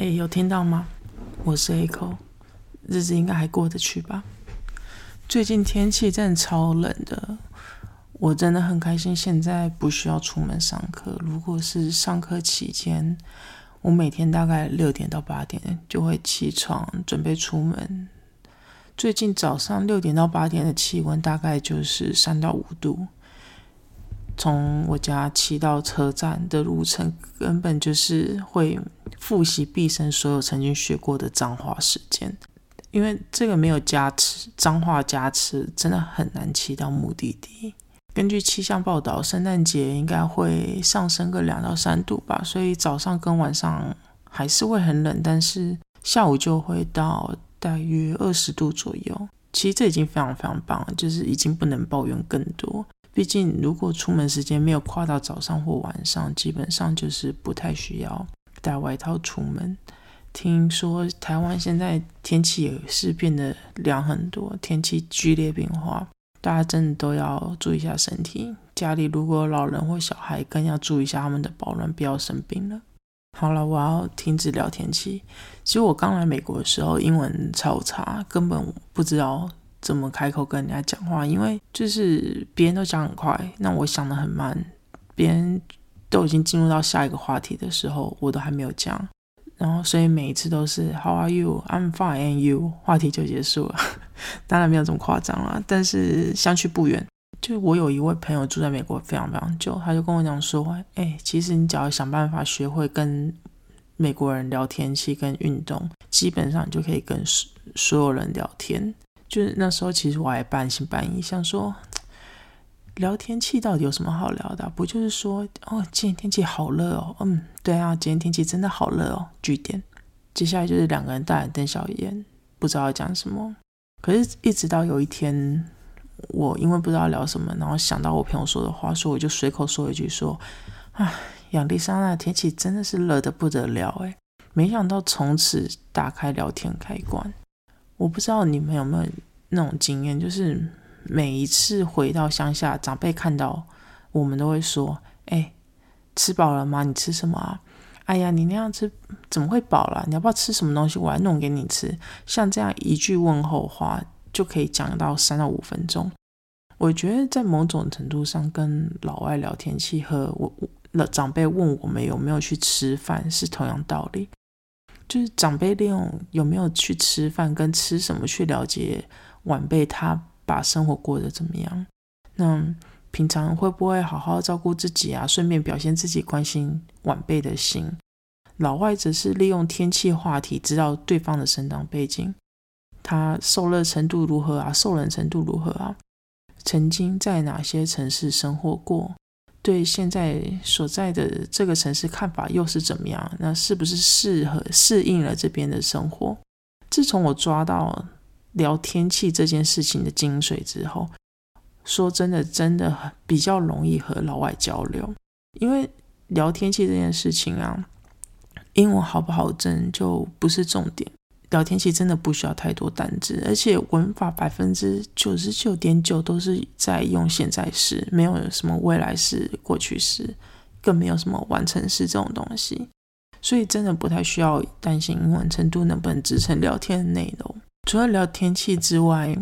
哎，有听到吗？我是 A 口，日子应该还过得去吧？最近天气真的超冷的，我真的很开心，现在不需要出门上课。如果是上课期间，我每天大概六点到八点就会起床准备出门。最近早上六点到八点的气温大概就是三到五度。从我家骑到车站的路程，根本就是会复习毕生所有曾经学过的脏话时间。因为这个没有加持，脏话加持真的很难骑到目的地。根据气象报道，圣诞节应该会上升个两到三度吧，所以早上跟晚上还是会很冷，但是下午就会到大约二十度左右。其实这已经非常非常棒了，就是已经不能抱怨更多。毕竟，如果出门时间没有跨到早上或晚上，基本上就是不太需要带外套出门。听说台湾现在天气也是变得凉很多，天气剧烈变化，大家真的都要注意一下身体。家里如果老人或小孩，更要注意一下他们的保暖，不要生病了。好了，我要停止聊天气。其实我刚来美国的时候，英文超差，根本不知道。怎么开口跟人家讲话？因为就是别人都讲很快，那我想的很慢。别人都已经进入到下一个话题的时候，我都还没有讲。然后，所以每一次都是 How are you? I'm fine, and you？话题就结束了。当然没有这么夸张啦，但是相去不远。就我有一位朋友住在美国非常非常久，他就跟我讲说：“哎，其实你只要想办法学会跟美国人聊天气跟运动，基本上就可以跟所有人聊天。”就是那时候，其实我还半信半疑，想说 聊天气到底有什么好聊的？不就是说，哦，今天天气好热哦，嗯，对啊，今天天气真的好热哦。句点，接下来就是两个人大眼瞪小眼，不知道要讲什么。可是，一直到有一天，我因为不知道聊什么，然后想到我朋友说的话，所以我就随口说一句说，啊，亚利桑那天气真的是热的不得了诶。没想到从此打开聊天开关。我不知道你们有没有那种经验，就是每一次回到乡下，长辈看到我们都会说：“哎，吃饱了吗？你吃什么啊？哎呀，你那样吃怎么会饱了？你要不要吃什么东西？我来弄给你吃。”像这样一句问候话就可以讲到三到五分钟。我觉得在某种程度上，跟老外聊天气和我老长辈问我们有没有去吃饭是同样道理。就是长辈利用有没有去吃饭跟吃什么去了解晚辈他把生活过得怎么样？那平常会不会好好照顾自己啊？顺便表现自己关心晚辈的心。老外则是利用天气话题知道对方的生长背景，他受热程度如何啊？受冷程度如何啊？曾经在哪些城市生活过？对现在所在的这个城市看法又是怎么样？那是不是适合适应了这边的生活？自从我抓到聊天气这件事情的精髓之后，说真的，真的比较容易和老外交流。因为聊天气这件事情啊，英文好不好真就不是重点。聊天器真的不需要太多单字，而且文法百分之九十九点九都是在用现在时，没有什么未来式、过去式，更没有什么完成式这种东西，所以真的不太需要担心英文程度能不能支撑聊天的内容。除了聊天气之外，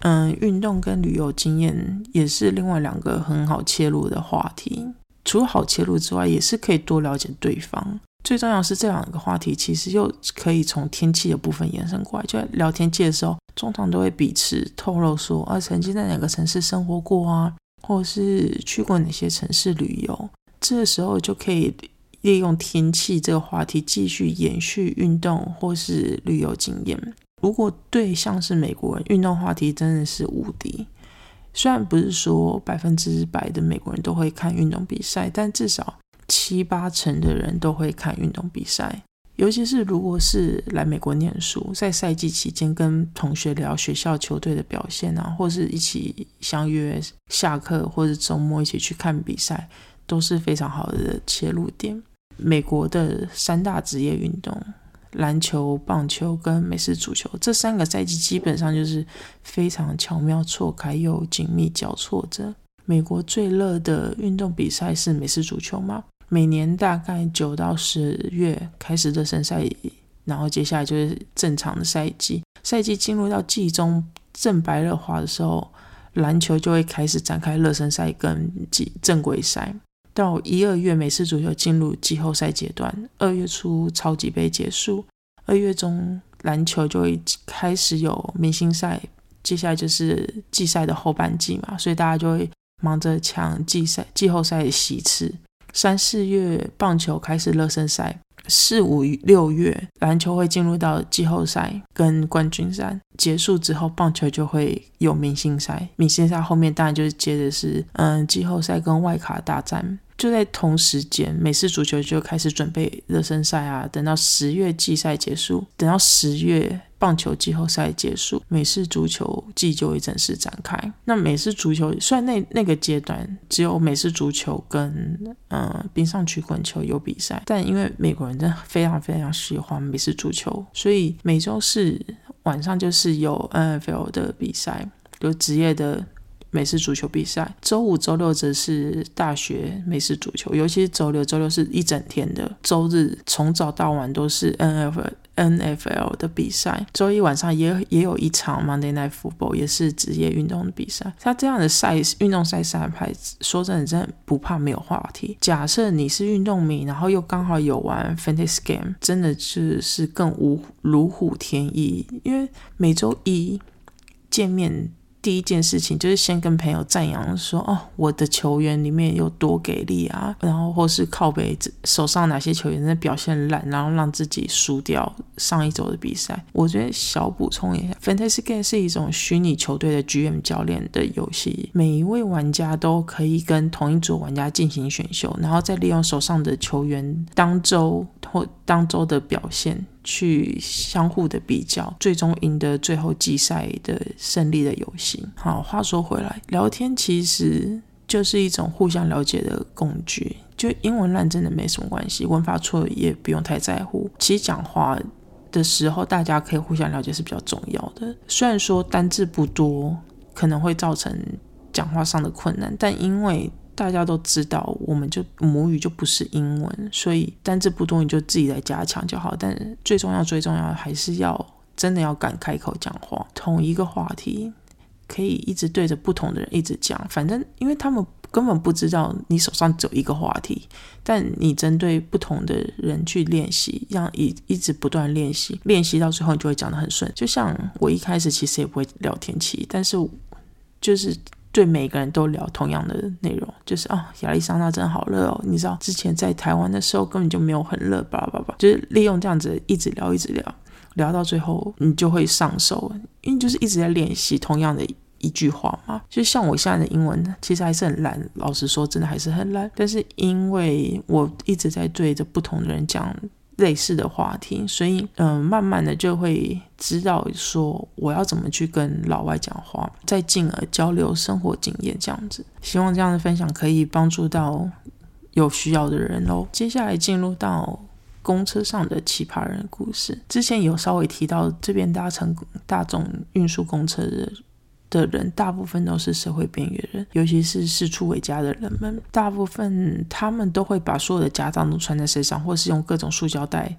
嗯，运动跟旅游经验也是另外两个很好切入的话题。除了好切入之外，也是可以多了解对方。最重要是这两个话题，其实又可以从天气的部分延伸过来。就在聊天气的时候，通常都会彼此透露说，啊，曾经在哪个城市生活过啊，或是去过哪些城市旅游。这个时候就可以利用天气这个话题继续延续运动或是旅游经验。如果对象是美国人，运动话题真的是无敌。虽然不是说百分之百的美国人都会看运动比赛，但至少。七八成的人都会看运动比赛，尤其是如果是来美国念书，在赛季期间跟同学聊学校球队的表现啊，或是一起相约下课或者周末一起去看比赛，都是非常好的切入点。美国的三大职业运动——篮球、棒球跟美式足球，这三个赛季基本上就是非常巧妙错开又紧密交错着。美国最热的运动比赛是美式足球吗？每年大概九到十月开始热身赛，然后接下来就是正常的赛季。赛季进入到季中正白热化的时候，篮球就会开始展开热身赛跟季正规赛。到一二月，美式足球进入季后赛阶段。二月初，超级杯结束。二月中，篮球就会开始有明星赛。接下来就是季赛的后半季嘛，所以大家就会忙着抢季赛、季后赛的席次。三四月，棒球开始热身赛。四五六月，篮球会进入到季后赛跟冠军赛结束之后，棒球就会有明星赛。明星赛后面当然就是接着是嗯季后赛跟外卡大战。就在同时间，美式足球就开始准备热身赛啊。等到十月季赛结束，等到十月棒球季后赛结束，美式足球季就会正式展开。那美式足球虽然那那个阶段只有美式足球跟嗯冰上曲棍球有比赛，但因为美国人真的非常非常喜欢美式足球，所以每周四晚上就是有 NFL 的比赛，有职业的。美式足球比赛，周五、周六则是大学美式足球，尤其是周六，周六是一整天的，周日从早到晚都是 N F N F L 的比赛，周一晚上也也有一场 Monday Night Football，也是职业运动的比赛。他这样的赛运动赛事安排，说真的，真的不怕没有话题。假设你是运动迷，然后又刚好有玩 Fantasy Game，真的是是更无如虎添翼，因为每周一见面。第一件事情就是先跟朋友赞扬说：“哦，我的球员里面有多给力啊！”然后或是靠背手上哪些球员在表现烂，然后让自己输掉上一周的比赛。我觉得小补充一下，Fantasy Game 是一种虚拟球队的 GM 教练的游戏，每一位玩家都可以跟同一组玩家进行选秀，然后再利用手上的球员当周或当周的表现。去相互的比较，最终赢得最后季赛的胜利的游戏。好，话说回来，聊天其实就是一种互相了解的工具。就英文烂真的没什么关系，文法错也不用太在乎。其实讲话的时候，大家可以互相了解是比较重要的。虽然说单字不多，可能会造成讲话上的困难，但因为大家都知道，我们就母语就不是英文，所以单字不多，你就自己来加强就好。但最重要、最重要还是要真的要敢开口讲话。同一个话题可以一直对着不同的人一直讲，反正因为他们根本不知道你手上只有一个话题，但你针对不同的人去练习，让一一直不断练习，练习到最后你就会讲得很顺。就像我一开始其实也不会聊天气，但是就是。对每个人都聊同样的内容，就是啊，亚利桑那真好热哦。你知道之前在台湾的时候根本就没有很热，叭叭叭，就是利用这样子一直聊一直聊，聊到最后你就会上手，因为就是一直在练习同样的一句话嘛。就像我现在的英文其实还是很烂，老实说真的还是很烂，但是因为我一直在对着不同的人讲。类似的话题，所以嗯，慢慢的就会知道说我要怎么去跟老外讲话，再进而交流生活经验这样子。希望这样的分享可以帮助到有需要的人喽。接下来进入到公车上的奇葩人故事，之前有稍微提到这边搭乘大众运输公车的。的人大部分都是社会边缘人，尤其是四处为家的人们，大部分他们都会把所有的家当都穿在身上，或是用各种塑胶袋，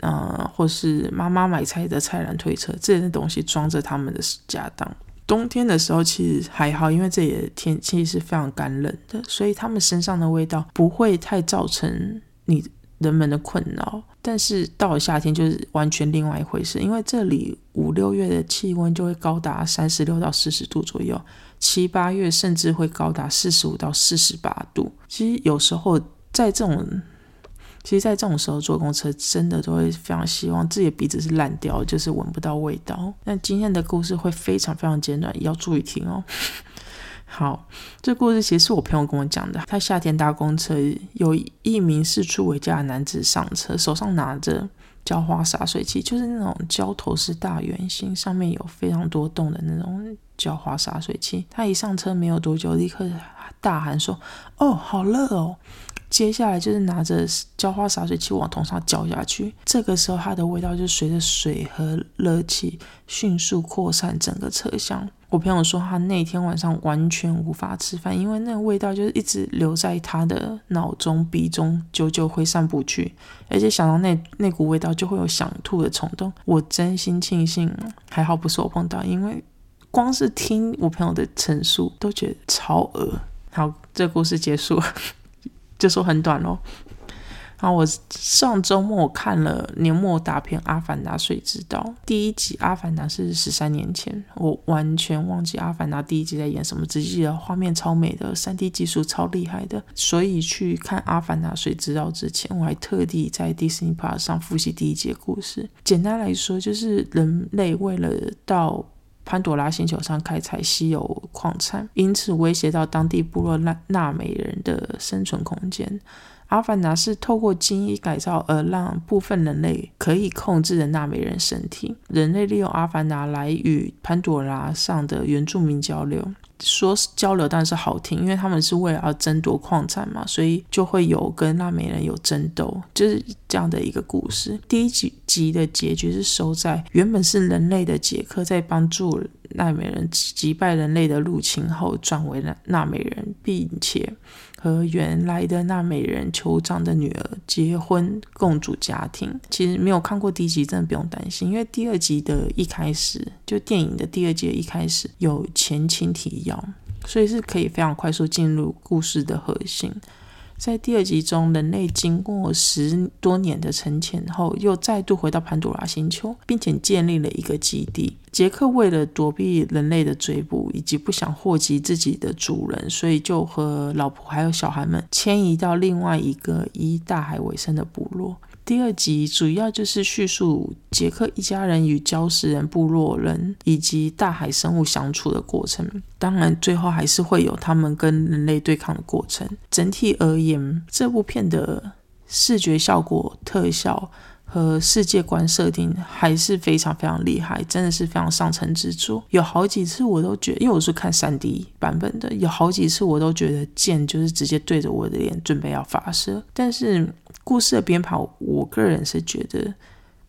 呃，或是妈妈买菜的菜篮推车这些东西装着他们的家当。冬天的时候其实还好，因为这里的天气是非常干冷的，所以他们身上的味道不会太造成你。人们的困扰，但是到了夏天就是完全另外一回事，因为这里五六月的气温就会高达三十六到四十度左右，七八月甚至会高达四十五到四十八度。其实有时候在这种，其实，在这种时候坐公车，真的都会非常希望自己的鼻子是烂掉，就是闻不到味道。那今天的故事会非常非常简短，要注意听哦。好，这故事其实是我朋友跟我讲的。他夏天搭公车，有一名四处为家的男子上车，手上拿着浇花洒水器，就是那种浇头是大圆形，上面有非常多洞的那种浇花洒水器。他一上车没有多久，立刻大喊说：“哦，好热哦！”接下来就是拿着浇花洒水器往头上浇下去。这个时候，它的味道就随着水和热气迅速扩散整个车厢。我朋友说他那天晚上完全无法吃饭，因为那个味道就是一直留在他的脑中、鼻中，久久挥散不去，而且想到那那股味道就会有想吐的冲动。我真心庆幸还好不是我碰到，因为光是听我朋友的陈述都觉得超恶。好，这故事结束了，就说很短咯。然后我上周末看了年末大片《阿凡达：水之道》第一集，《阿凡达》是十三年前，我完全忘记《阿凡达》第一集在演什么，只记得画面超美的，三 D 技术超厉害的。所以去看《阿凡达：水之道》之前，我还特地在 Disney Plus 上复习第一集故事。简单来说，就是人类为了到潘多拉星球上开采稀有矿产，因此威胁到当地部落纳纳美人的生存空间。阿凡达是透过基因改造而让部分人类可以控制的纳美人身体。人类利用阿凡达来与潘多拉上的原住民交流，说交流但是好听，因为他们是为了要争夺矿产嘛，所以就会有跟纳美人有争斗，就是这样的一个故事。第一集集的结局是收在原本是人类的杰克在帮助纳美人击败人类的入侵后，转为了纳美人，并且。和原来的纳美人酋长的女儿结婚，共组家庭。其实没有看过第一集，真的不用担心，因为第二集的一开始，就电影的第二集一开始有前情提要，所以是可以非常快速进入故事的核心。在第二集中，人类经过十多年的沉潜后，又再度回到潘多拉星球，并且建立了一个基地。杰克为了躲避人类的追捕，以及不想祸及自己的主人，所以就和老婆还有小孩们迁移到另外一个以大海为生的部落。第二集主要就是叙述杰克一家人与礁石人、部落人以及大海生物相处的过程。当然，最后还是会有他们跟人类对抗的过程。整体而言，这部片的视觉效果、特效和世界观设定还是非常非常厉害，真的是非常上乘之作。有好几次我都觉得，因为我是看三 D 版本的，有好几次我都觉得剑就是直接对着我的脸准备要发射，但是。故事的编排，我个人是觉得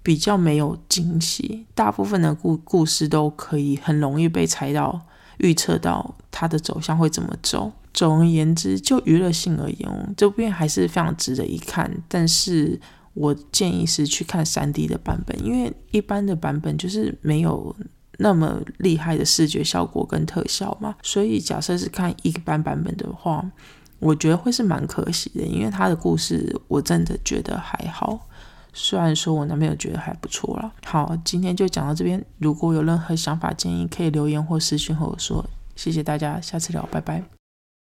比较没有惊喜，大部分的故故事都可以很容易被猜到、预测到它的走向会怎么走。总而言之，就娱乐性而言，这部片还是非常值得一看。但是我建议是去看三 D 的版本，因为一般的版本就是没有那么厉害的视觉效果跟特效嘛。所以假设是看一般版本的话，我觉得会是蛮可惜的，因为他的故事我真的觉得还好，虽然说我男朋友觉得还不错了。好，今天就讲到这边，如果有任何想法建议，可以留言或私信和我说。谢谢大家，下次聊，拜拜。